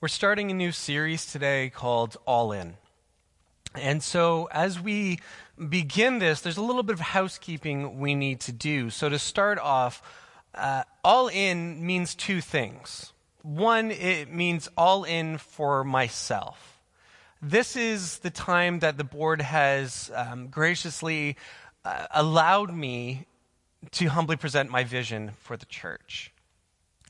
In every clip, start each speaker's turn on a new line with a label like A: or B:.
A: We're starting a new series today called All In. And so, as we begin this, there's a little bit of housekeeping we need to do. So, to start off, uh, all in means two things. One, it means all in for myself. This is the time that the board has um, graciously uh, allowed me to humbly present my vision for the church.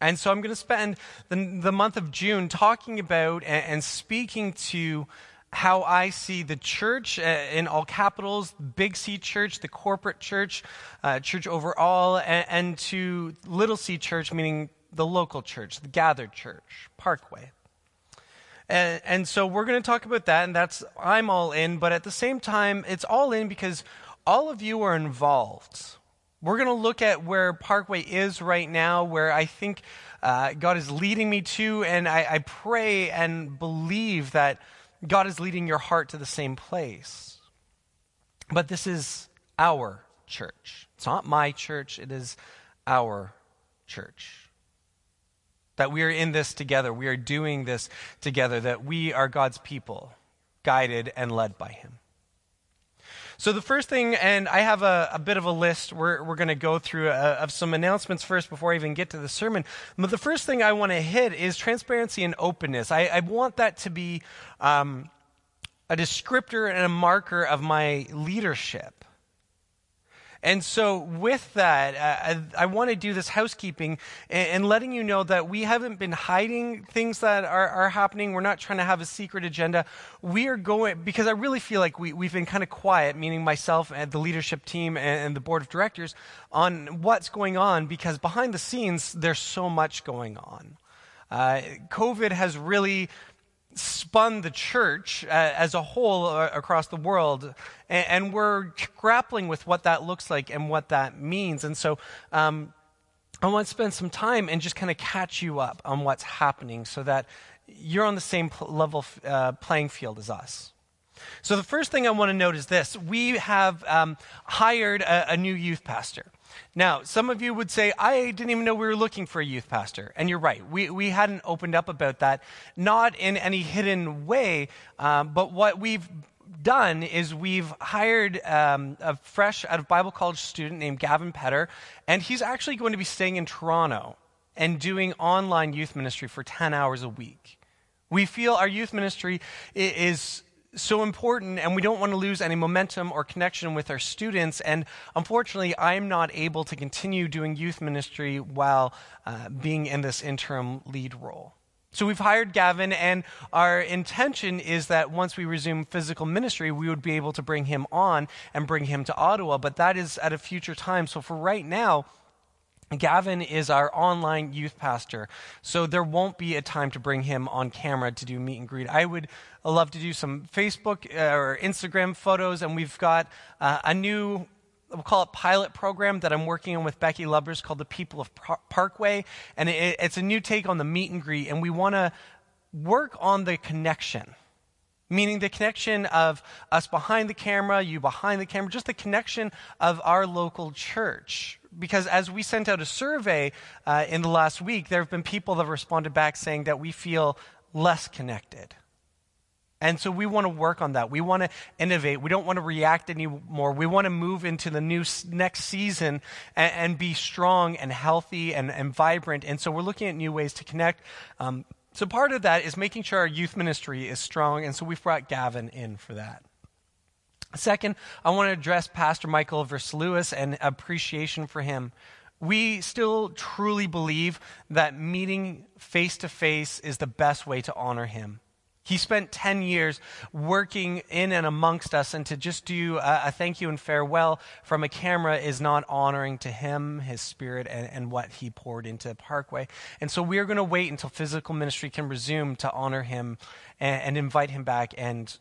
A: And so I'm going to spend the, the month of June talking about and, and speaking to how I see the church uh, in all capitals, Big C church, the corporate church, uh, church overall, and, and, to Little C church, meaning the local church, the gathered church, Parkway. And, and so we're going to talk about that, and that's, I'm all in, but at the same time, it's all in because all of you are involved. We're going to look at where Parkway is right now, where I think uh, God is leading me to, and I, I pray and believe that God is leading your heart to the same place. But this is our church. It's not my church, it is our church. That we are in this together, we are doing this together, that we are God's people, guided and led by Him. So, the first thing, and I have a, a bit of a list we're, we're going to go through uh, of some announcements first before I even get to the sermon. But the first thing I want to hit is transparency and openness. I, I want that to be um, a descriptor and a marker of my leadership. And so, with that, uh, I, I want to do this housekeeping and, and, letting you know that we haven't been hiding things that are, are, happening. We're not trying to have a secret agenda. We are going, because I really feel like we, we've been kind of quiet, meaning myself and the leadership team and, and the board of directors, on what's going on, because behind the scenes, there's so much going on. Uh, COVID has really spun the church uh, as a whole uh, across the world, and, we're grappling with what that looks like and what that means. And so, um, I want to spend some time and just kind of catch you up on what's happening so that you're on the same level uh, playing field as us. So, the first thing I want to note is this we have um, hired a, a new youth pastor. Now, some of you would say, I didn't even know we were looking for a youth pastor. And you're right. We, we hadn't opened up about that, not in any hidden way, um, but what we've done is we've hired um, a fresh out of Bible college student named Gavin Petter, and he's actually going to be staying in Toronto and doing online youth ministry for 10 hours a week. We feel our youth ministry is so important and we don't want to lose any momentum or connection with our students. And unfortunately, I'm not able to continue doing youth ministry while uh, being in this interim lead role. So we've hired Gavin, and our intention is that once we resume physical ministry, we would be able to bring him on and bring him to Ottawa, but that is at a future time. So for right now, Gavin is our online youth pastor, so there won't be a time to bring him on camera to do meet and greet. I would love to do some Facebook uh, or Instagram photos, and we've got uh, a new we'll call it pilot program that I'm working on with Becky Lubbers called the People of Parkway, and it, it's a new take on the meet and greet, and we want to work on the connection meaning the connection of us behind the camera, you behind the camera, just the connection of our local church. Because as we sent out a survey uh, in the last week, there have been people that have responded back saying that we feel less connected. And so we want to work on that. We want to innovate. We don't want to react anymore. We want to move into the new next season and, and be strong and healthy and, and, vibrant. And so we're looking at new ways to connect. Um, so part of that is making sure our youth ministry is strong, and so we've brought Gavin in for that. Second, I want to address Pastor Michael Verslewis and appreciation for him. We still truly believe that meeting face to face is the best way to honor him. He spent 10 years working in and amongst us, and to just do a, a, thank you and farewell from a camera is not honoring to him, his spirit, and, and what he poured into Parkway. And so we are going to wait until physical ministry can resume to honor him and, and invite him back and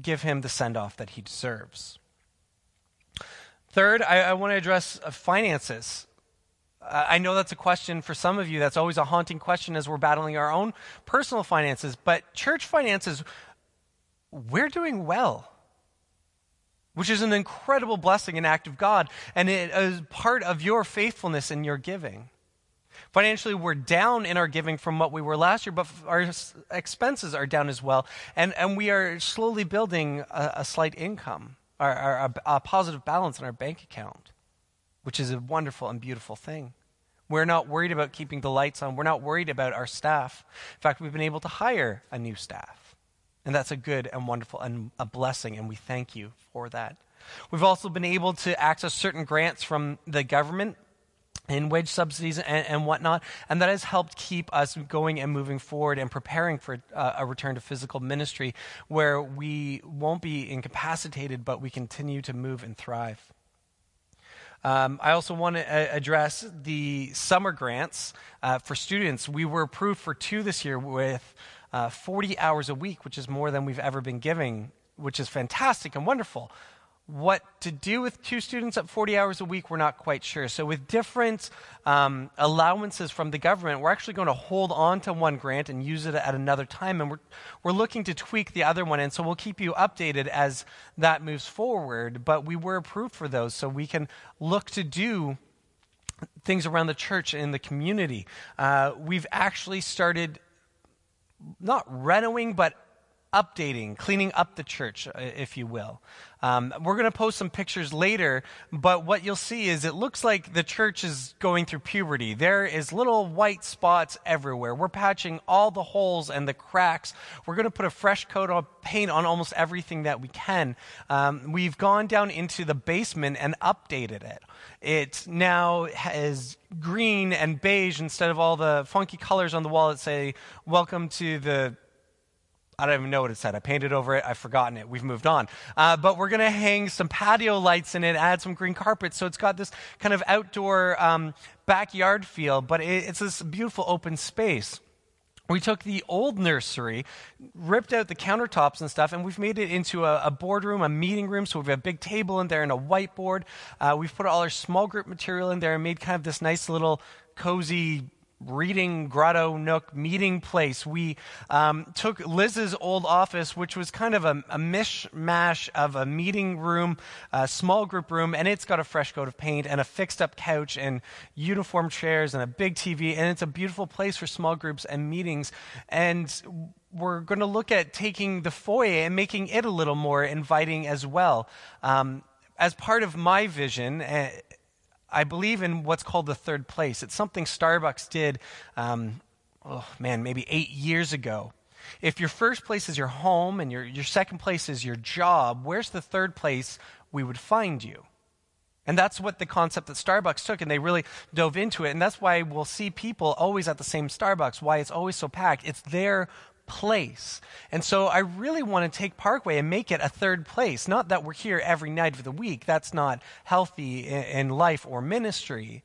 A: give him the send off that he deserves. Third, I, I want to address uh, finances. I know that's a question for some of you. That's always a haunting question as we're battling our own personal finances. But church finances, we're doing well, which is an incredible blessing and act of God. And it is part of your faithfulness and your giving. Financially, we're down in our giving from what we were last year, but our expenses are down as well. And, and we are slowly building a, a slight income, or, or a, a positive balance in our bank account, which is a wonderful and beautiful thing. We're not worried about keeping the lights on. We're not worried about our staff. In fact, we've been able to hire a new staff. And that's a good and wonderful and a blessing, and we thank you for that. We've also been able to access certain grants from the government in wage subsidies and, and, whatnot. And that has helped keep us going and moving forward and preparing for uh, a return to physical ministry where we won't be incapacitated, but we continue to move and thrive. Um, I also want to address the summer grants uh, for students. We were approved for two this year with uh, 40 hours a week, which is more than we've ever been giving, which is fantastic and wonderful. What to do with two students at 40 hours a week, we're not quite sure. So, with different um, allowances from the government, we're actually going to hold on to one grant and use it at another time. And we're, we're looking to tweak the other one. And so, we'll keep you updated as that moves forward. But we were approved for those, so we can look to do things around the church and the community. Uh, we've actually started not renovating, but updating, cleaning up the church, uh, if you will. Um, we're going to post some pictures later, but what you'll see is it looks like the church is going through puberty. There is little white spots everywhere. We're patching all the holes and the cracks. We're going to put a fresh coat of paint on almost everything that we can. Um, we've gone down into the basement and updated it. It now has green and beige instead of all the funky colors on the wall that say, Welcome to the I don't even know what it said. I painted over it. I've forgotten it. We've moved on. Uh, but we're going to hang some patio lights in it, add some green carpet. So it's got this kind of outdoor um, backyard feel, but it, it's this beautiful open space. We took the old nursery, ripped out the countertops and stuff, and we've made it into a, a boardroom, a meeting room. So we've got a big table in there and a whiteboard. Uh, we've put all our small group material in there and made kind of this nice little cozy reading grotto nook meeting place. We um, took Liz's old office, which was kind of a, a mishmash of a meeting room, a small group room, and it's got a fresh coat of paint and a fixed up couch and uniform chairs and a big TV, and it's a beautiful place for small groups and meetings. And we're going to look at taking the foyer and making it a little more inviting as well. Um, as part of my vision, uh, I believe in what's called the third place. It's something Starbucks did, um, oh man, maybe eight years ago. If your first place is your home and your, your second place is your job, where's the third place we would find you? And that's what the concept that Starbucks took, and they really dove into it. And that's why we'll see people always at the same Starbucks, why it's always so packed. It's their place. And so I really want to take Parkway and make it a third place. Not that we're here every night of the week, that's not healthy in, life or ministry.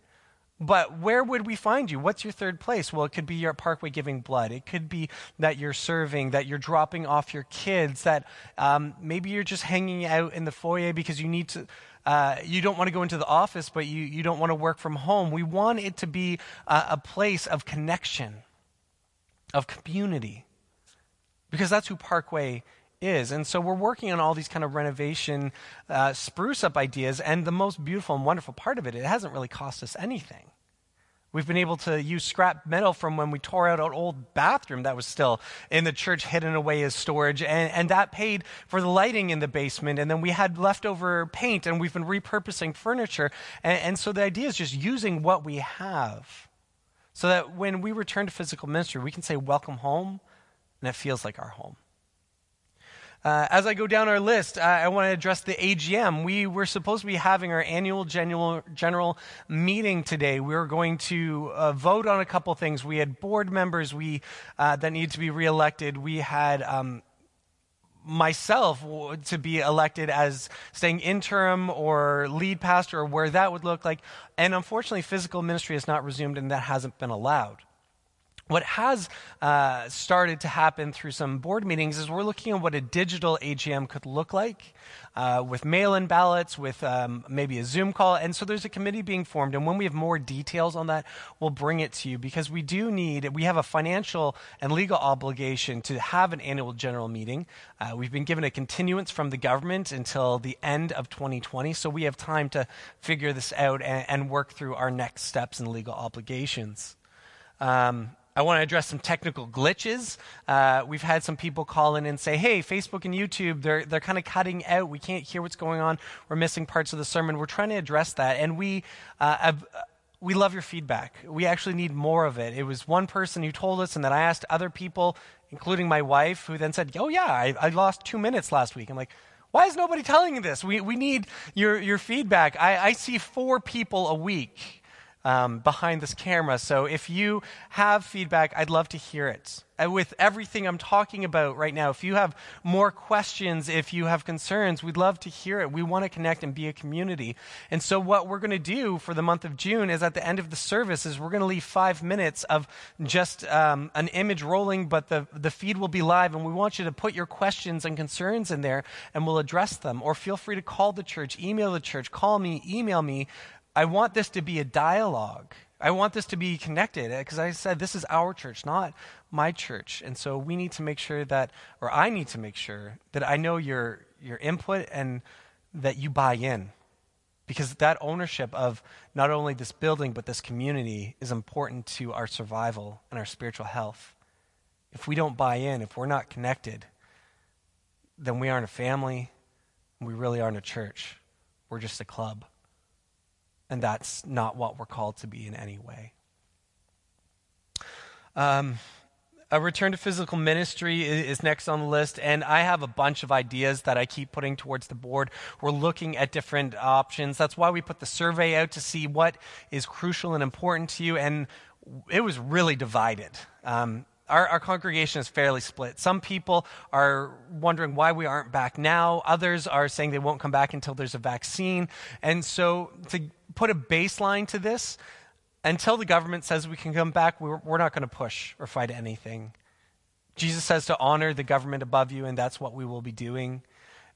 A: But where would we find you? What's your third place? Well, it could be your Parkway giving blood. It could be that you're serving, that you're dropping off your kids, that um, maybe you're just hanging out in the foyer because you need to. Uh, you don't want to go into the office, but you, you don't want to work from home. We want it to be a, a place of connection, of community because that's who Parkway is. And so we're working on all these kind of renovation, uh, spruce up ideas. And the most beautiful and wonderful part of it, it hasn't really cost us anything. We've been able to use scrap metal from when we tore out an old bathroom that was still in the church hidden away as storage. And, and that paid for the lighting in the basement. And then we had leftover paint and we've been repurposing furniture. And, and so the idea is just using what we have so that when we return to physical ministry, we can say, Welcome home and it feels like our home. Uh, as I go down our list, uh, I want to address the AGM. We were supposed to be having our annual general, general meeting today. We were going to uh, vote on a couple things. We had board members we, uh, that needed to be reelected. We had um, myself to be elected as staying interim or lead pastor or where that would look like. And unfortunately, physical ministry has not resumed and that hasn't been allowed. What has uh, started to happen through some board meetings is we're looking at what a digital AGM could look like uh, with mail in ballots, with um, maybe a Zoom call. And so there's a committee being formed. And when we have more details on that, we'll bring it to you because we do need, we have a financial and legal obligation to have an annual general meeting. Uh, we've been given a continuance from the government until the end of 2020. So we have time to figure this out and, and work through our next steps and legal obligations. Um, I want to address some technical glitches. Uh, we've had some people call in and say, hey, Facebook and YouTube, they're, they're kind of cutting out. We can't hear what's going on. We're missing parts of the sermon. We're trying to address that. And we, uh, have, we love your feedback. We actually need more of it. It was one person who told us, and then I asked other people, including my wife, who then said, oh, yeah, I, I lost two minutes last week. I'm like, why is nobody telling you this? We, we need your, your feedback. I, I see four people a week um, behind this camera. So if you have feedback, I'd love to hear it. And with everything I'm talking about right now, if you have more questions, if you have concerns, we'd love to hear it. We want to connect and be a community. And so what we're going to do for the month of June is at the end of the service is we're going to leave five minutes of just um, an image rolling, but the, the feed will be live. And we want you to put your questions and concerns in there and we'll address them. Or feel free to call the church, email the church, call me, email me. I want this to be a dialogue. I want this to be connected eh, because I said this is our church, not my church. And so we need to make sure that, or I need to make sure that I know your, your input and that you buy in. Because that ownership of not only this building, but this community is important to our survival and our spiritual health. If we don't buy in, if we're not connected, then we aren't a family. We really aren't a church. We're just a club. And that's not what we're called to be in any way. Um, a return to physical ministry is next on the list, and I have a bunch of ideas that I keep putting towards the board. We're looking at different options. That's why we put the survey out to see what is crucial and important to you, and it was really divided. Um, our, our, congregation is fairly split. Some people are wondering why we aren't back now. Others are saying they won't come back until there's a vaccine. And so, to put a baseline to this, until the government says we can come back, we're, we're not going to push or fight anything. Jesus says to honor the government above you, and that's what we will be doing.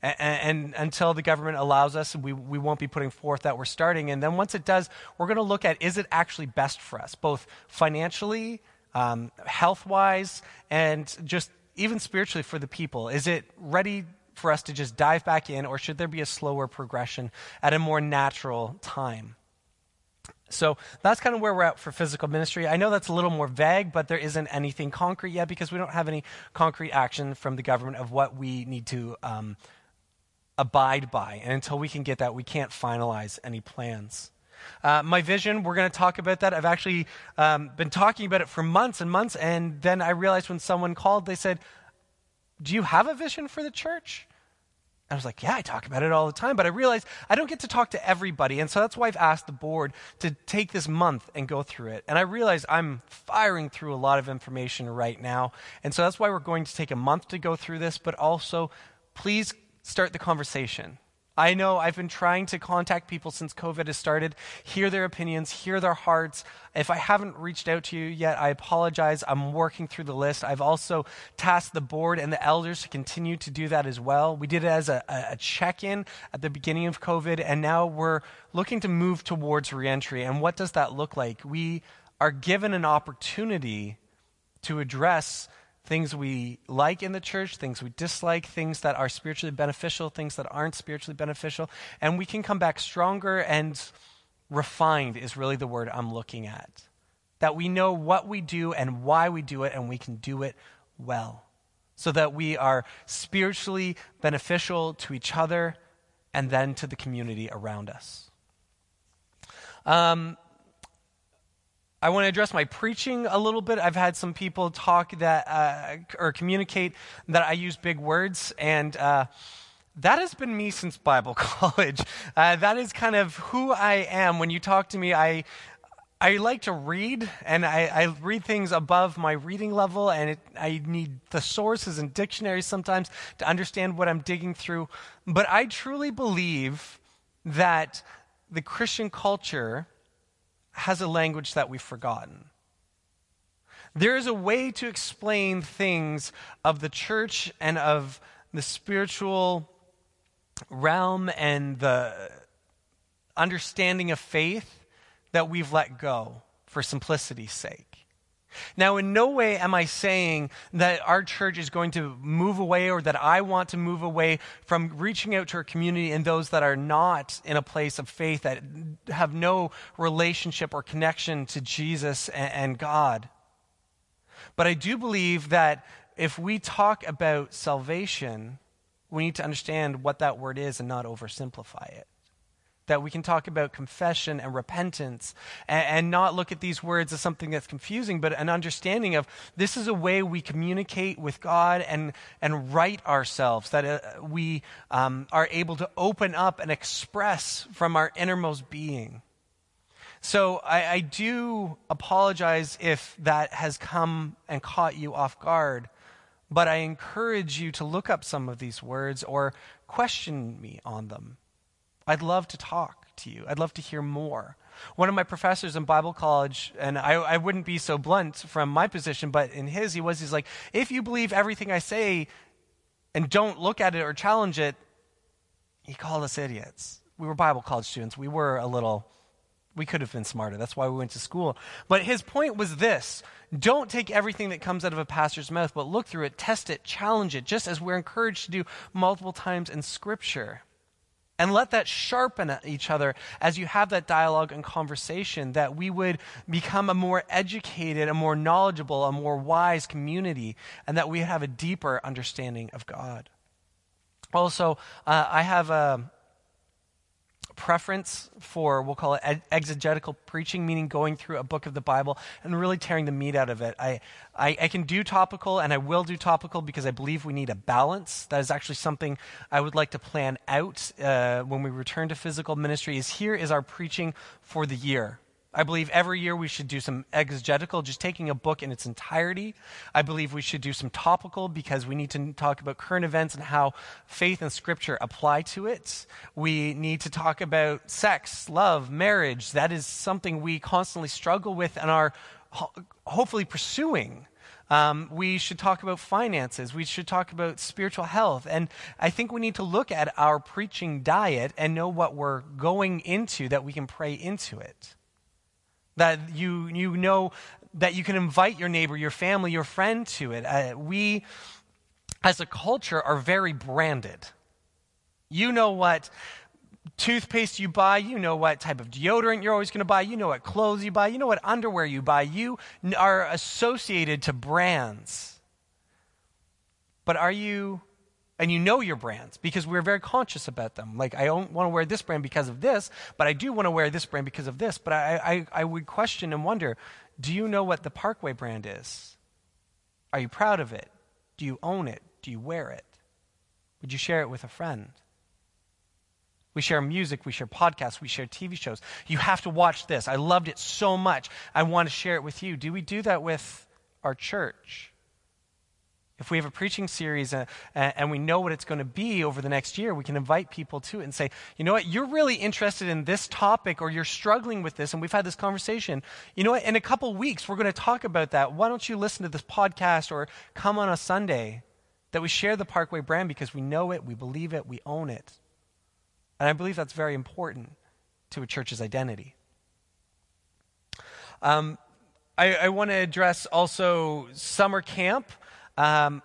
A: And, and, until the government allows us, we, we won't be putting forth that we're starting. And then once it does, we're going to look at is it actually best for us, both financially, um, health wise, and just even spiritually for the people? Is it ready for us to just dive back in, or should there be a slower progression at a more natural time? So that's kind of where we're at for physical ministry. I know that's a little more vague, but there isn't anything concrete yet because we don't have any concrete action from the government of what we need to um, abide by. And until we can get that, we can't finalize any plans. Uh, my vision, we're going to talk about that. I've actually um, been talking about it for months and months, and then I realized when someone called, they said, Do you have a vision for the church? I was like, yeah, I talk about it all the time. But I realized I don't get to talk to everybody. And so that's why I've asked the board to take this month and go through it. And I realize I'm firing through a lot of information right now. And so that's why we're going to take a month to go through this. But also, please start the conversation. I know I've been trying to contact people since COVID has started, hear their opinions, hear their hearts. If I haven't reached out to you yet, I apologize. I'm working through the list. I've also tasked the board and the elders to continue to do that as well. We did it as a, a check in at the beginning of COVID, and now we're looking to move towards reentry. And what does that look like? We are given an opportunity to address things we like in the church, things we dislike, things that are spiritually beneficial, things that aren't spiritually beneficial. And we can come back stronger and refined, is really the word I'm looking at. That we know what we do and why we do it, and we can do it well. So that we are spiritually beneficial to each other and then to the community around us. Um, I want to address my preaching a little bit. I've had some people talk that, uh, or communicate that I use big words, and uh, that has been me since Bible college. Uh, that is kind of who I am. When you talk to me, I, I like to read, and I, I read things above my reading level, and it, I need the sources and dictionaries sometimes to understand what I'm digging through. But I truly believe that the Christian culture has a language that we've forgotten. There is a way to explain things of the church and of the spiritual realm and the understanding of faith that we've let go for simplicity's sake. Now, in no way am I saying that our church is going to move away or that I want to move away from reaching out to our community and those that are not in a place of faith, that have no relationship or connection to Jesus and, God. But I do believe that if we talk about salvation, we need to understand what that word is and not oversimplify it that we can talk about confession and repentance and, and, not look at these words as something that's confusing, but an understanding of this is a way we communicate with God and, and right ourselves, that uh, we um, are able to open up and express from our innermost being. So I, I do apologize if that has come and caught you off guard, but I encourage you to look up some of these words or question me on them. I'd love to talk to you. I'd love to hear more. One of my professors in Bible college, and I, I wouldn't be so blunt from my position, but in his, he was, he's like, if you believe everything I say and don't look at it or challenge it, he called us idiots. We were Bible college students. We were a little, we could have been smarter. That's why we went to school. But his point was this don't take everything that comes out of a pastor's mouth, but look through it, test it, challenge it, just as we're encouraged to do multiple times in Scripture. And let that sharpen each other as you have that dialogue and conversation, that we would become a more educated, a more knowledgeable, a more wise community, and that we have a deeper understanding of God. Also, uh, I have a preference for, we'll call it exegetical preaching, meaning going through a book of the Bible and really tearing the meat out of it. I, I, I, can do topical, and I will do topical because I believe we need a balance. That is actually something I would like to plan out uh, when we return to physical ministry. Is here is our preaching for the year. I believe every year we should do some exegetical, just taking a book in its entirety. I believe we should do some topical because we need to talk about current events and how faith and scripture apply to it. We need to talk about sex, love, marriage. That is something we constantly struggle with and are ho- hopefully pursuing. Um, we should talk about finances. We should talk about spiritual health. And I think we need to look at our preaching diet and know what we're going into that we can pray into it. That you, you know that you can invite your neighbor, your family, your friend to it. Uh, we, as a culture, are very branded. You know what toothpaste you buy, you know what type of deodorant you're always going to buy, you know what clothes you buy, you know what underwear you buy. You are associated to brands. But are you and you know your brands because we're very conscious about them. Like, I don't want to wear this brand because of this, but I do want to wear this brand because of this. But I, I, I would question and wonder do you know what the Parkway brand is? Are you proud of it? Do you own it? Do you wear it? Would you share it with a friend? We share music, we share podcasts, we share TV shows. You have to watch this. I loved it so much. I want to share it with you. Do we do that with our church? If we have a preaching series uh, and we know what it's going to be over the next year, we can invite people to it and say, you know what, you're really interested in this topic or you're struggling with this, and we've had this conversation. You know what, in a couple weeks, we're going to talk about that. Why don't you listen to this podcast or come on a Sunday that we share the Parkway brand because we know it, we believe it, we own it. And I believe that's very important to a church's identity. Um, I, I want to address also summer camp. Um,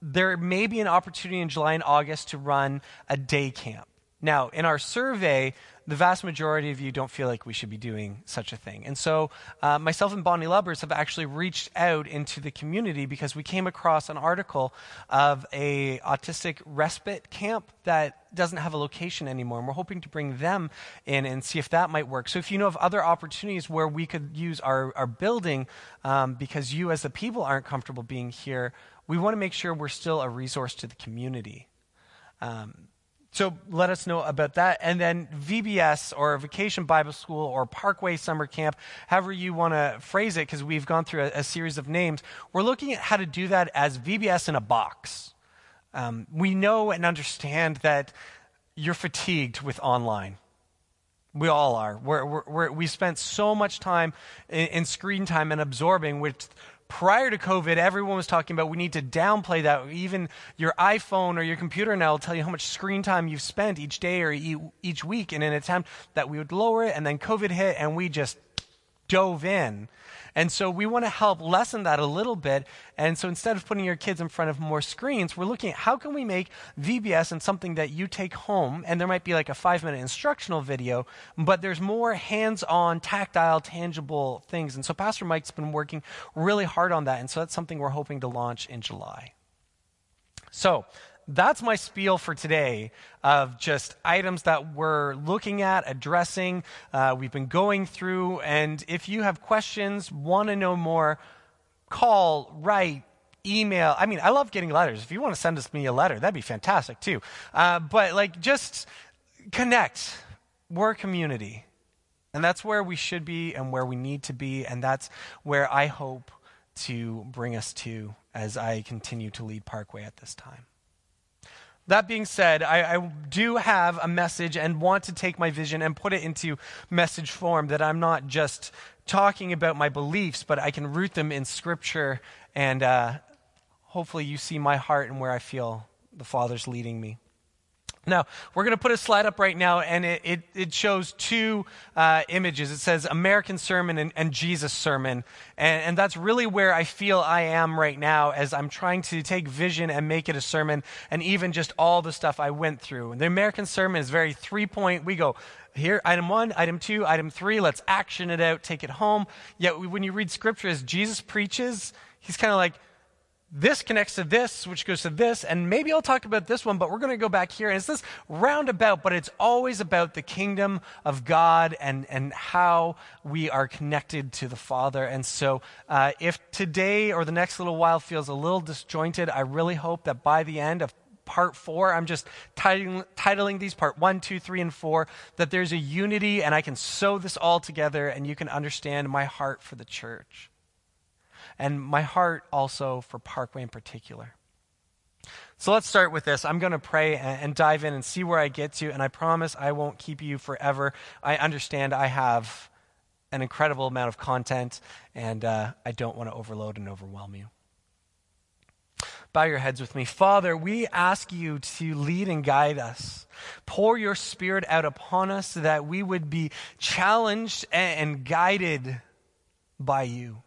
A: there may be an opportunity in July and August to run a day camp. Now, in our survey, the vast majority of you don't feel like we should be doing such a thing. And so, uh, myself and Bonnie Lubbers have actually reached out into the community because we came across an article of a autistic respite camp that doesn't have a location anymore. And we're hoping to bring them in and see if that might work. So, if you know of other opportunities where we could use our, our building um, because you, as the people, aren't comfortable being here, we want to make sure we're still a resource to the community. Um, so let us know about that. And then VBS or Vacation Bible School or Parkway Summer Camp, however you want to phrase it, because we've gone through a, a, series of names. We're looking at how to do that as VBS in a box. Um, we know and understand that you're fatigued with online. We all are. We're, we're, we're, we spent so much time in, in screen time and absorbing, which prior to COVID, everyone was talking about we need to downplay that. Even your iPhone or your computer now will tell you how much screen time you've spent each day or each week in an attempt that we would lower it. And then COVID hit and we just dove in. And so we want to help lessen that a little bit. And so instead of putting your kids in front of more screens, we're looking at how can we make VBS and something that you take home. And there might be like a five minute instructional video, but there's more hands on, tactile, tangible things. And so Pastor Mike's been working really hard on that. And so that's something we're hoping to launch in July. So that's my spiel for today of just items that we're looking at, addressing, uh, we've been going through. And if you have questions, want to know more, call, write, email. I mean, I love getting letters. If you want to send us me a letter, that'd be fantastic too. Uh, but like, just connect. We're a community. And that's where we should be and where we need to be. And that's where I hope to bring us to as I continue to lead Parkway at this time. That being said, I, I, do have a message and want to take my vision and put it into message form that I'm not just talking about my beliefs, but I can root them in Scripture and uh, hopefully you see my heart and where I feel the Father's leading me. Now, we're going to put a slide up right now, and it, it, it shows two uh, images. It says American Sermon and, and Jesus Sermon. And, and, that's really where I feel I am right now as I'm trying to take vision and make it a sermon, and even just all the stuff I went through. The American Sermon is very three point. We go here, item one, item two, item three, let's action it out, take it home. Yet when you read scripture, as Jesus preaches, he's kind of like, this connects to this, which goes to this, and maybe I'll talk about this one, but we're going to go back here. And it's this roundabout, but it's always about the kingdom of God and, and how we are connected to the Father. And so, uh, if today or the next little while feels a little disjointed, I really hope that by the end of part four, I'm just titling, titling these part one, two, three, and four, that there's a unity and I can sew this all together and you can understand my heart for the church and my heart also for Parkway in particular. So let's start with this. I'm going to pray and, dive in and see where I get to, and I promise I won't keep you forever. I understand I have an incredible amount of content, and uh, I don't want to overload and overwhelm you. Bow your heads with me. Father, we ask you to lead and guide us. Pour your spirit out upon us so that we would be challenged and guided by you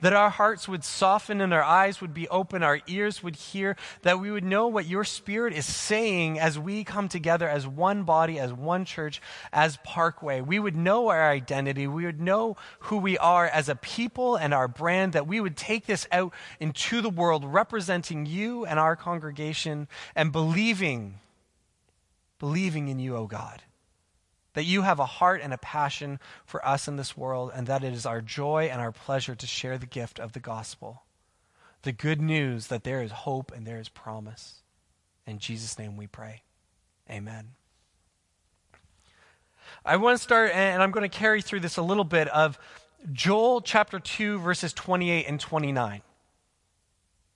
A: that our hearts would soften and our eyes would be open, our ears would hear, that we would know what your Spirit is saying as we come together as one body, as one church, as Parkway. We would know our identity. We would know who we are as a people and our brand, that we would take this out into the world representing you and our congregation and believing, believing in you, O oh God that you have a heart and a passion for us in this world, and that it is our joy and our pleasure to share the gift of the gospel. The good news that there is hope and there is promise. In Jesus' name we pray. Amen. I want to start, and I'm going to carry through this a little bit of Joel chapter 2, verses 28 and 29.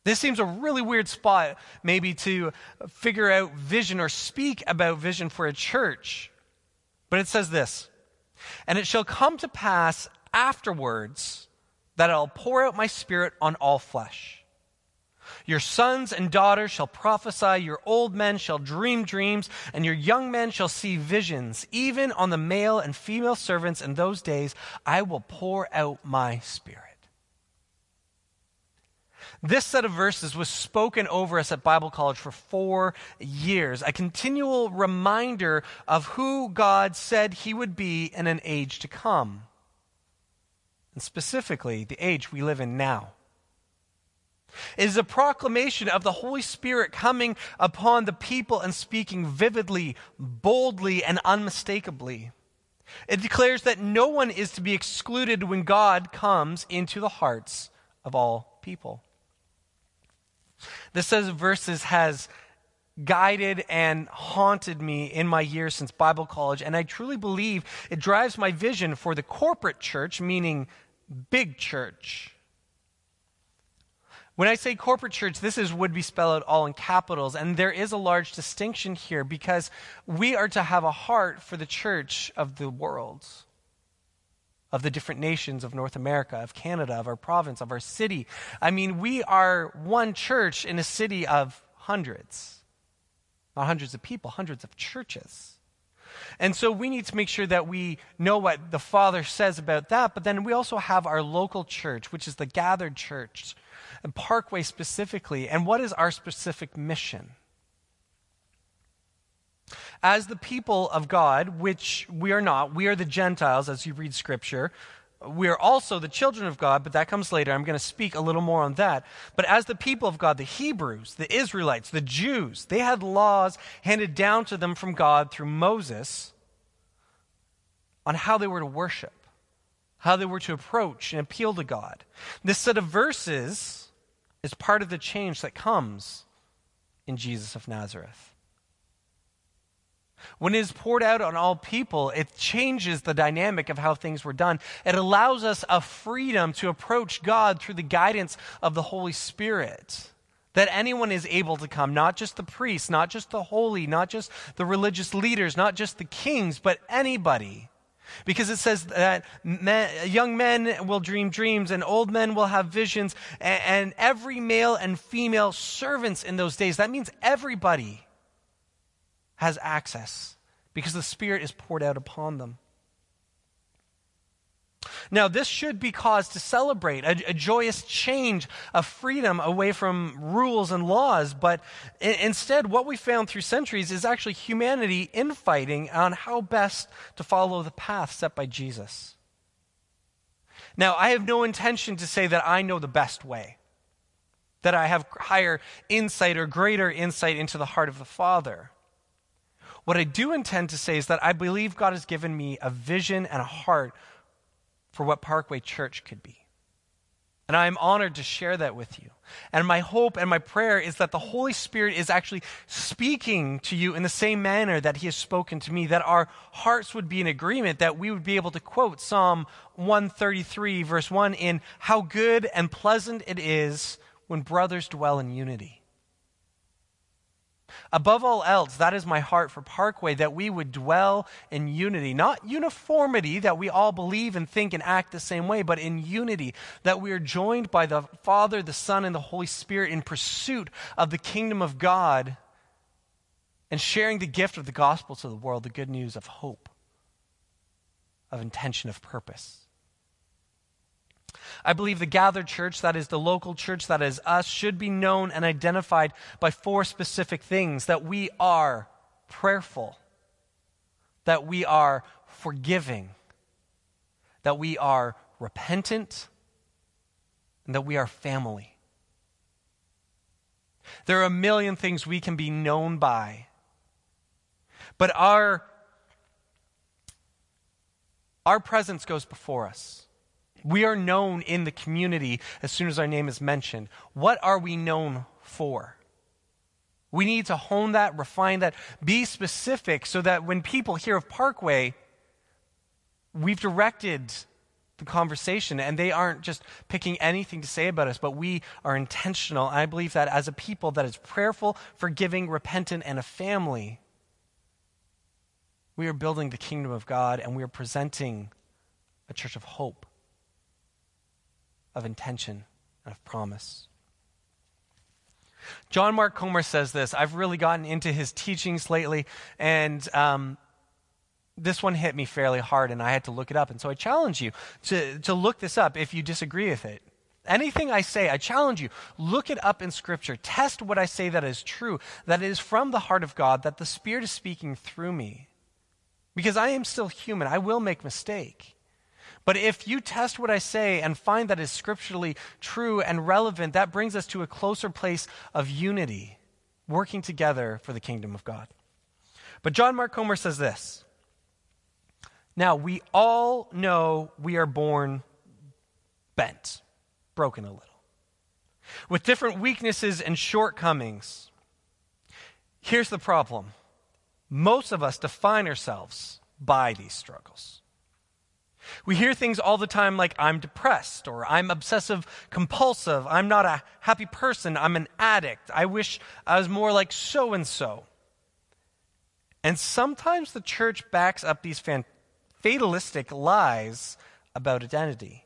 A: This seems a really weird spot, maybe, to figure out vision or speak about vision for a church. But it says this And it shall come to pass afterwards that I'll pour out my spirit on all flesh. Your sons and daughters shall prophesy, your old men shall dream dreams, and your young men shall see visions. Even on the male and female servants in those days, I will pour out my spirit. This set of verses was spoken over us at Bible College for four years, a continual reminder of who God said he would be in an age to come. And specifically, the age we live in now. It is a proclamation of the Holy Spirit coming upon the people and speaking vividly, boldly, and unmistakably. It declares that no one is to be excluded when God comes into the hearts of all people. This set of verses has guided and haunted me in my years since Bible college, and I truly believe it drives my vision for the corporate church, meaning big church. When I say corporate church, this is would be spelled out all in capitals, and there is a large distinction here because we are to have a heart for the church of the world of the different nations of North America, of Canada, of our province, of our city. I mean, we are one church in a city of hundreds. Not hundreds of people, hundreds of churches. And so we need to make sure that we know what the Father says about that. But then we also have our local church, which is the gathered church, and Parkway specifically. And what is our specific mission? As the people of God, which we are not, we are the Gentiles, as you read Scripture. We are also the children of God, but that comes later. I'm going to speak a little more on that. But as the people of God, the Hebrews, the Israelites, the Jews, they had laws handed down to them from God through Moses on how they were to worship, how they were to approach and appeal to God. This set of verses is part of the change that comes in Jesus of Nazareth. When it is poured out on all people, it changes the dynamic of how things were done. It allows us a freedom to approach God through the guidance of the Holy Spirit. That anyone is able to come, not just the priests, not just the holy, not just the religious leaders, not just the kings, but anybody. Because it says that men, young men will dream dreams and old men will have visions, and, and every male and female servants in those days. That means everybody has access because the Spirit is poured out upon them. Now, this should be cause to celebrate a, a, joyous change of freedom away from rules and laws. But I- instead, what we found through centuries is actually humanity infighting on how best to follow the path set by Jesus. Now, I have no intention to say that I know the best way, that I have higher insight or greater insight into the heart of the Father. What I do intend to say is that I believe God has given me a vision and a heart for what Parkway Church could be. And I am honored to share that with you. And my hope and my prayer is that the Holy Spirit is actually speaking to you in the same manner that He has spoken to me, that our hearts would be in agreement, that we would be able to quote Psalm 133, verse 1 in How good and pleasant it is when brothers dwell in unity. Above all else, that is my heart for Parkway, that we would dwell in unity. Not uniformity, that we all believe and think and act the same way, but in unity, that we are joined by the Father, the Son, and the Holy Spirit in pursuit of the kingdom of God and sharing the gift of the gospel to the world, the good news of hope, of intention, of purpose. I believe the gathered church, that is the local church, that is us, should be known and identified by four specific things. That we are prayerful, that we are forgiving, that we are repentant, and that we are family. There are a million things we can be known by, but our, our presence goes before us. We are known in the community as soon as our name is mentioned. What are we known for? We need to hone that, refine that, be specific so that when people hear of Parkway, we've directed the conversation and they aren't just picking anything to say about us, but we are intentional. I believe that as a people that is prayerful, forgiving, repentant, and a family, we are building the kingdom of God and we are presenting a church of hope of intention and of promise. John Mark Comer says this. I've really gotten into his teachings lately, and um, this one hit me fairly hard, and I had to look it up. And so I challenge you to, to look this up if you disagree with it. Anything I say, I challenge you. Look it up in Scripture. Test what I say that is true, that it is from the heart of God, that the Spirit is speaking through me. Because I am still human, I will make mistake. But if you test what I say and find that is scripturally true and relevant, that brings us to a closer place of unity, working together for the kingdom of God. But John Mark Comer says this Now, we all know we are born bent, broken a little, with different weaknesses and shortcomings. Here's the problem most of us define ourselves by these struggles. We hear things all the time like, I'm depressed, or I'm obsessive compulsive, I'm not a happy person, I'm an addict, I wish I was more like so and so. And sometimes the church backs up these fan- fatalistic lies about identity.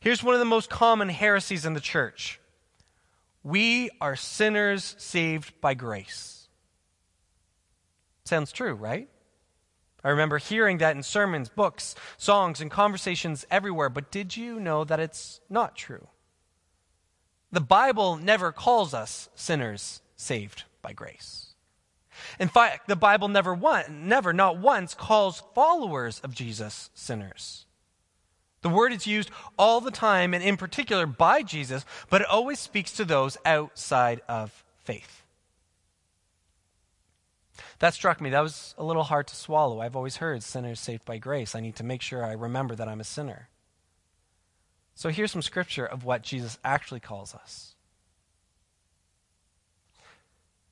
A: Here's one of the most common heresies in the church we are sinners saved by grace. Sounds true, right? I remember hearing that in sermons, books, songs, and conversations everywhere, but did you know that it's not true? The Bible never calls us sinners saved by grace. In fact, the Bible never, one, never, not once, calls followers of Jesus sinners. The word is used all the time, and in particular by Jesus, but it always speaks to those outside of faith. That struck me. That was a little hard to swallow. I've always heard sinners saved by grace. I need to make sure I remember that I'm a sinner. So here's some scripture of what Jesus actually calls us.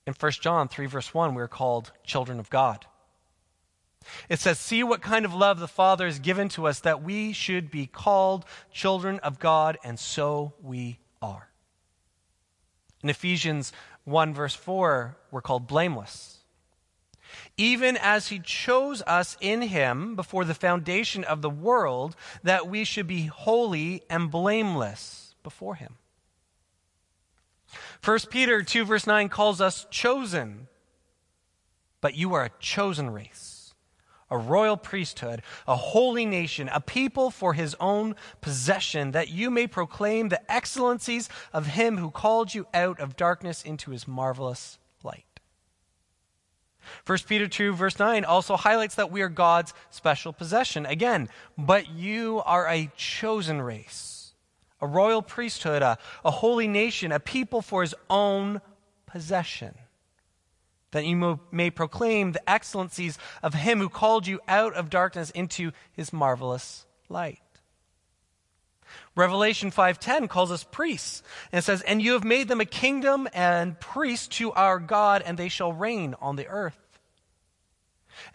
A: In 1 John 3, verse 1, we're called children of God. It says, See what kind of love the Father has given to us that we should be called children of God, and so we are. In Ephesians 1, verse 4, we're called blameless. Even as he chose us in him before the foundation of the world, that we should be holy and blameless before him. 1 Peter 2, verse 9 calls us chosen, but you are a chosen race a royal priesthood, a holy nation, a people for his own possession, that you may proclaim the excellencies of him who called you out of darkness into his marvelous. 1 Peter 2, verse 9 also highlights that we are God's special possession. Again, but you are a chosen race, a royal priesthood, a, a holy nation, a people for his own possession that you may proclaim the excellencies of him who called you out of darkness into his marvelous light. Revelation 5:10 calls us priests and says and you have made them a kingdom and priests to our God and they shall reign on the earth.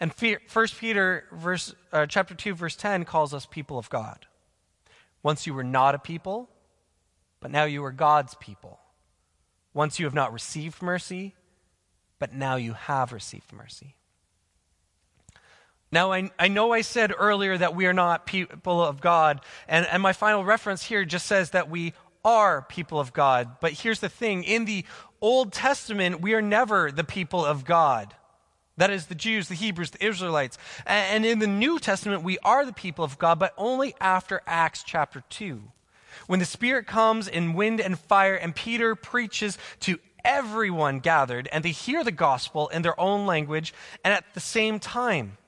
A: And 1 Peter verse, uh, chapter 2 verse 10 calls us people of God. Once you were not a people, but now you are God's people. Once you have not received mercy, but now you have received mercy. Now, I, I know I said earlier that we are not people of God, and, and my final reference here just says that we are people of God. But here's the thing in the Old Testament, we are never the people of God. That is the Jews, the Hebrews, the Israelites. And in the New Testament, we are the people of God, but only after Acts chapter 2. When the Spirit comes in wind and fire, and Peter preaches to everyone gathered and they hear the gospel in their own language and at the same time.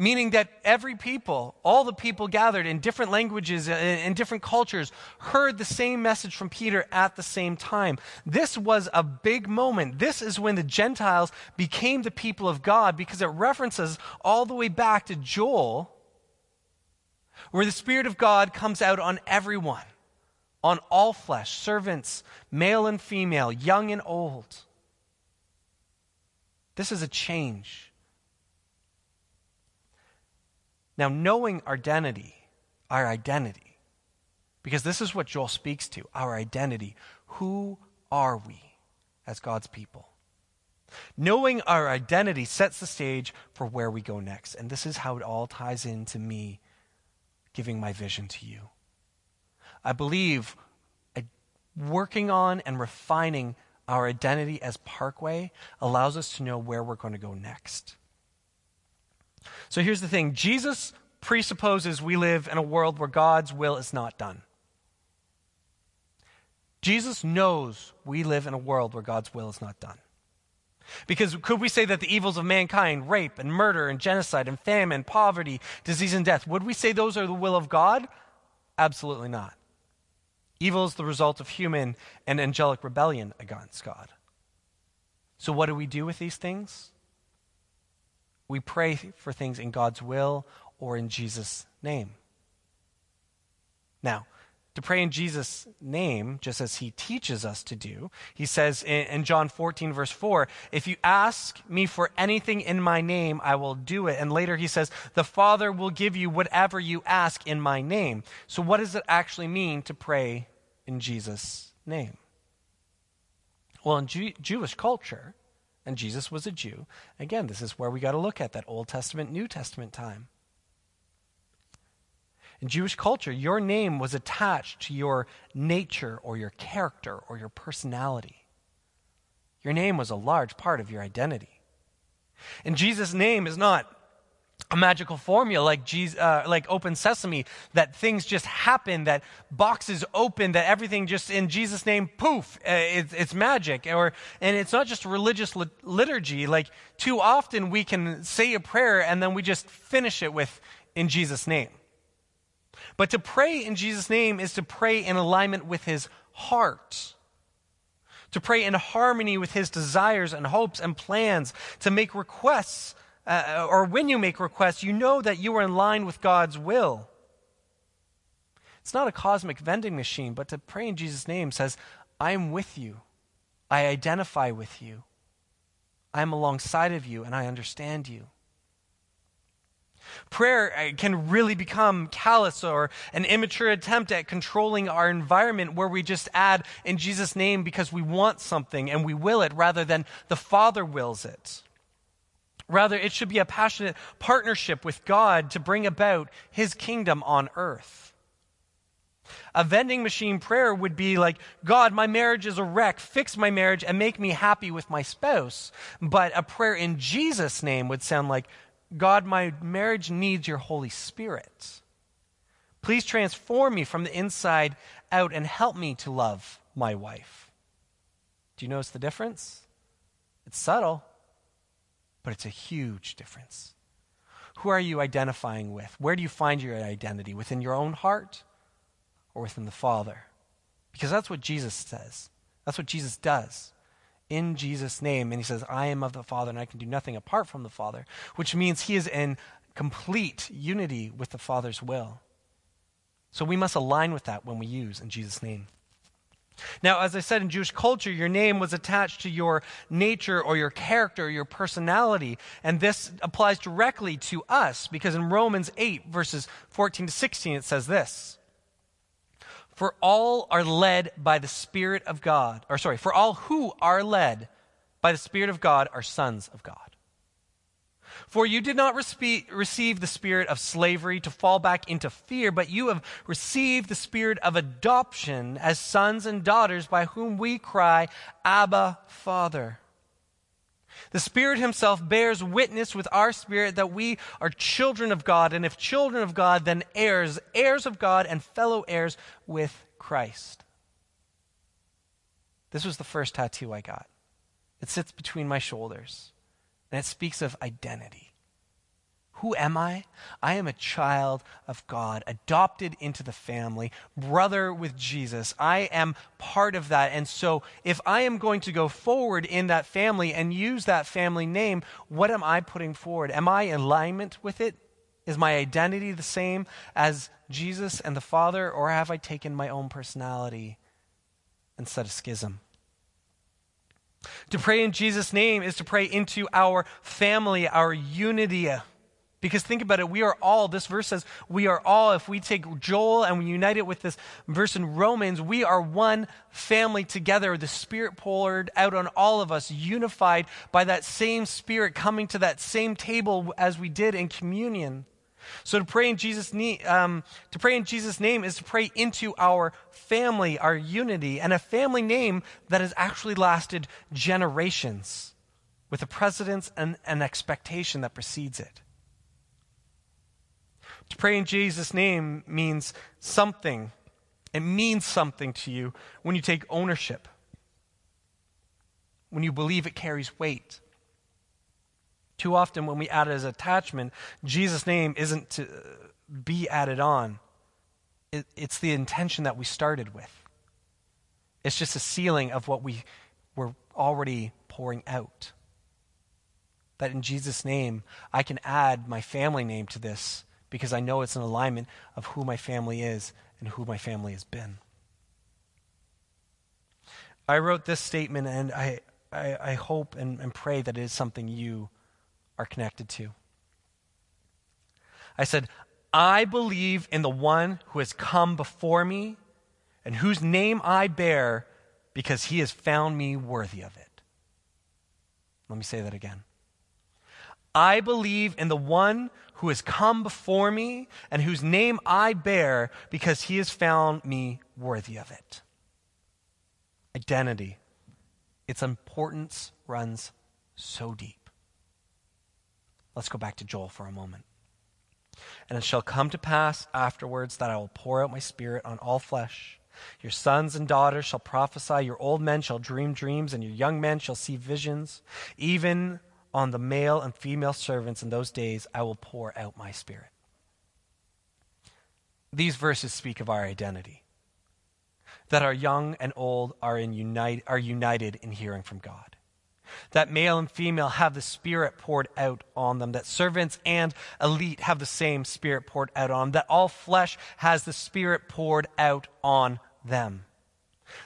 A: Meaning that every people, all the people gathered in different languages uh, and different cultures, heard the same message from Peter at the same time. This was a big moment. This is when the Gentiles became the people of God because it references all the way back to Joel, where the Spirit of God comes out on everyone on all flesh, servants, male and female, young and old. This is a change. Now, knowing our identity, our identity, because this is what Joel speaks to our identity. Who are we as God's people? Knowing our identity sets the stage for where we go next. And this is how it all ties into me giving my vision to you. I believe uh, working on and refining our identity as Parkway allows us to know where we're going to go next. So here's the thing Jesus presupposes we live in a world where God's will is not done. Jesus knows we live in a world where God's will is not done. Because could we say that the evils of mankind, rape and murder and genocide and famine, poverty, disease and death, would we say those are the will of God? Absolutely not. Evil is the result of human and angelic rebellion against God. So, what do we do with these things? We pray for things in God's will or in Jesus' name. Now, to pray in Jesus' name, just as he teaches us to do. He says in, in, John 14, verse 4, If you ask me for anything in my name, I will do it. And later he says, The Father will give you whatever you ask in my name. So, what does it actually mean to pray in Jesus' name? Well, in Jew- Jewish culture, and Jesus was a Jew, again, this is where we got to look at that Old Testament, New Testament time. In Jewish culture, your name was attached to your nature or your character or your personality. Your name was a large part of your identity. And Jesus' name is not a magical formula like Jesus, uh, like open sesame that things just happen that boxes open that everything just in jesus name poof uh, it's, it's magic. Or and it's not just religious liturgy. Like too often we can say a prayer and then we just finish it with in jesus name. But to pray in jesus name is to pray in alignment with his heart. To pray in harmony with his desires and hopes and plans. To make requests uh, or when you make requests, you know that you are in line with God's will. It's not a cosmic vending machine, but to pray in Jesus' name says, I am with you. I identify with you. I am alongside of you, and I understand you. Prayer uh, can really become callous or an immature attempt at controlling our environment where we just add in Jesus' name because we want something and we will it rather than the Father wills it. Rather, it should be a passionate partnership with God to bring about his kingdom on earth. A vending machine prayer would be like, God, my marriage is a wreck. Fix my marriage and make me happy with my spouse. But a prayer in Jesus' name would sound like, God, my marriage needs your Holy Spirit. Please transform me from the inside out and help me to love my wife. Do you notice the difference? It's subtle but it's a huge difference. Who are you identifying with? Where do you find your identity? Within your own heart or within the Father? Because that's what Jesus says. That's what Jesus does in Jesus' name. And he says, I am of the Father and I can do nothing apart from the Father, which means he is in complete unity with the Father's will. So we must align with that when we use in Jesus' name. Now, as I said in Jewish culture, your name was attached to your nature or your character or your personality. And this applies directly to us because in Romans 8, verses 14 to 16, it says this For all are led by the Spirit of God, or sorry, for all who are led by the Spirit of God are sons of God. For you did not receive the spirit of slavery to fall back into fear, but you have received the spirit of adoption as sons and daughters by whom we cry, Abba, Father. The Spirit Himself bears witness with our spirit that we are children of God, and if children of God, then heirs, heirs of God, and fellow heirs with Christ. This was the first tattoo I got. It sits between my shoulders. It speaks of identity. Who am I? I am a child of God, adopted into the family, brother with Jesus. I am part of that. And so, if I am going to go forward in that family and use that family name, what am I putting forward? Am I in alignment with it? Is my identity the same as Jesus and the Father, or have I taken my own personality and set a schism? To pray in Jesus' name is to pray into our family, our unity. Because think about it, we are all, this verse says, we are all, if we take Joel and we unite it with this verse in Romans, we are one family together. The Spirit poured out on all of us, unified by that same Spirit coming to that same table as we did in communion. So to pray in Jesus' name, um, to pray in Jesus' name is to pray into our family, our unity, and a family name that has actually lasted generations, with a precedence and an expectation that precedes it. To pray in Jesus' name means something. It means something to you when you take ownership, when you believe it carries weight too often, when we add it as attachment, Jesus' name isn't to uh, be added on. It, it's the intention that we started with. It's just a sealing of what we were already pouring out. That in Jesus' name, I can add my family name to this because I know it's an alignment of who my family is and who my family has been. I wrote this statement, and I, I, I hope and, and pray that it is something you are connected to. I said, I believe in the one who has come before me and whose name I bear because he has found me worthy of it. Let me say that again. I believe in the one who has come before me and whose name I bear because he has found me worthy of it. Identity. Its importance runs so deep. Let's go back to Joel for a moment. And it shall come to pass afterwards that I will pour out my spirit on all flesh. Your sons and daughters shall prophesy, your old men shall dream dreams, and your young men shall see visions. Even on the male and female servants in those days I will pour out my spirit. These verses speak of our identity that our young and old are, in unite, are united in hearing from God that male and female have the Spirit poured out on them, that servants and elite have the same Spirit poured out on them, that all flesh has the Spirit poured out on them.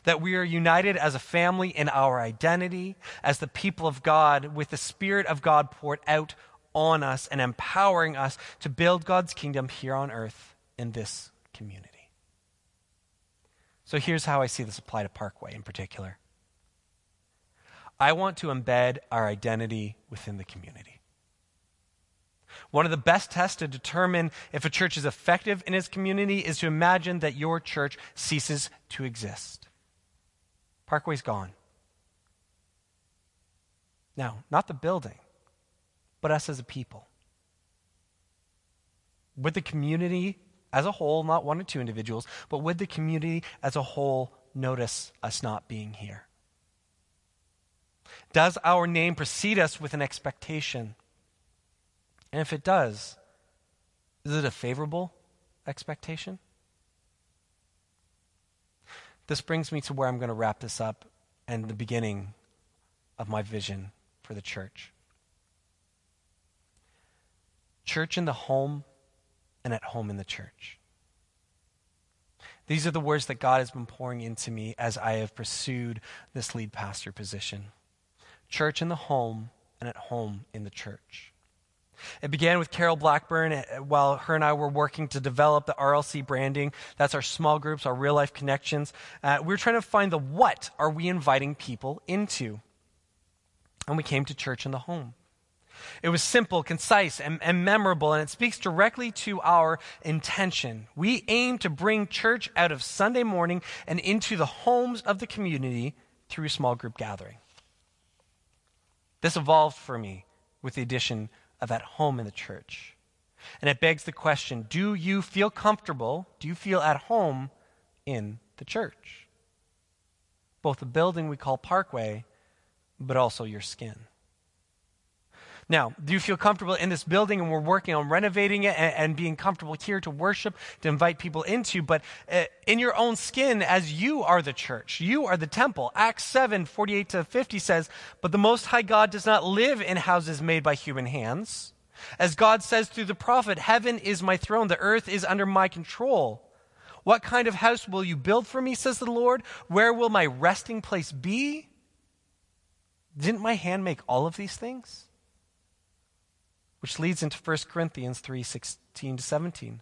A: That we are united as a family in our identity, as the people of God, with the Spirit of God poured out on us and empowering us to build God's kingdom here on earth in this community. So here's how I see this apply to Parkway in particular. I want to embed our identity within the community. One of the best tests to determine if a church is effective in its community is to imagine that your church ceases to exist. Parkway's gone. Now, not the building, but us as a people. Would the community as a whole, not one or two individuals, but would the community as a whole notice us not being here? Does our name precede us with an expectation? And if it does, is it a favorable expectation? This brings me to where I'm going to wrap this up and the beginning of my vision for the church. Church in the home and at home in the church. These are the words that God has been pouring into me as I have pursued this lead pastor position church in the home and at home in the church. It began with Carol Blackburn eh, while her and I were working to develop the RLC branding. That's our small groups, our real life connections. Uh, we were trying to find the what are we inviting people into? And we came to church in the home. It was simple, concise, and, and, memorable, and it speaks directly to our intention. We aim to bring church out of Sunday morning and into the homes of the community through small group gathering. This evolved for me with the addition of at home in the church. And it begs the question do you feel comfortable? Do you feel at home in the church? Both the building we call Parkway, but also your skin. Now, do you feel comfortable in this building and we're working on renovating it and, and being comfortable here to worship, to invite people into? But uh, in your own skin, as you are the church, you are the temple. Acts 7 48 to 50 says, But the Most High God does not live in houses made by human hands. As God says through the prophet, Heaven is my throne, the earth is under my control. What kind of house will you build for me, says the Lord? Where will my resting place be? Didn't my hand make all of these things? Which leads into 1 Corinthians 3 16 to 17.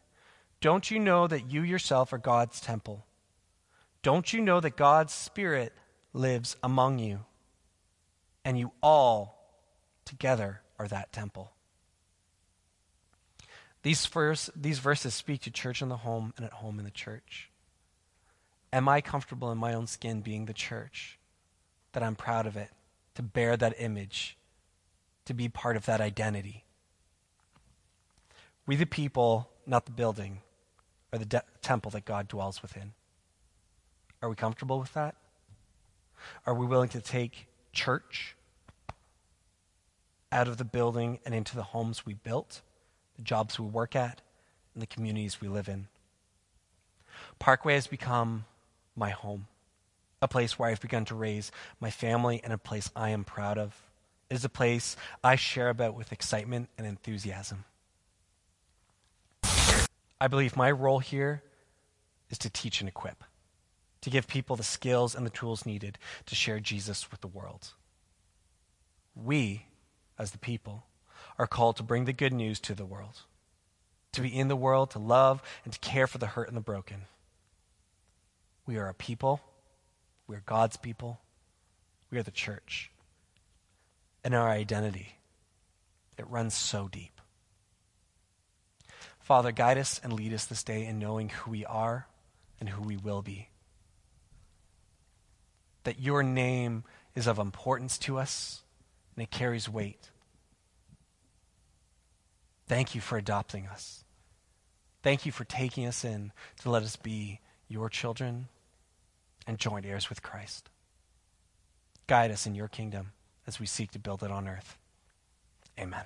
A: Don't you know that you yourself are God's temple? Don't you know that God's Spirit lives among you? And you all together are that temple. These, verse, these verses speak to church in the home and at home in the church. Am I comfortable in my own skin being the church? That I'm proud of it, to bear that image, to be part of that identity. We, the people, not the building, are the de- temple that God dwells within. Are we comfortable with that? Are we willing to take church out of the building and into the homes we built, the jobs we work at, and the communities we live in? Parkway has become my home, a place where I've begun to raise my family and a place I am proud of. It is a place I share about with excitement and enthusiasm. I believe my role here is to teach and equip, to give people the skills and the tools needed to share Jesus with the world. We, as the people, are called to bring the good news to the world, to be in the world, to love, and to care for the hurt and the broken. We are a people. We are God's people. We are the church. And our identity, it runs so deep. Father, guide us and lead us this day in knowing who we are and who we will be. That your name is of importance to us and it carries weight. Thank you for adopting us. Thank you for taking us in to let us be your children and joint heirs with Christ. Guide us in your kingdom as we seek to build it on earth. Amen.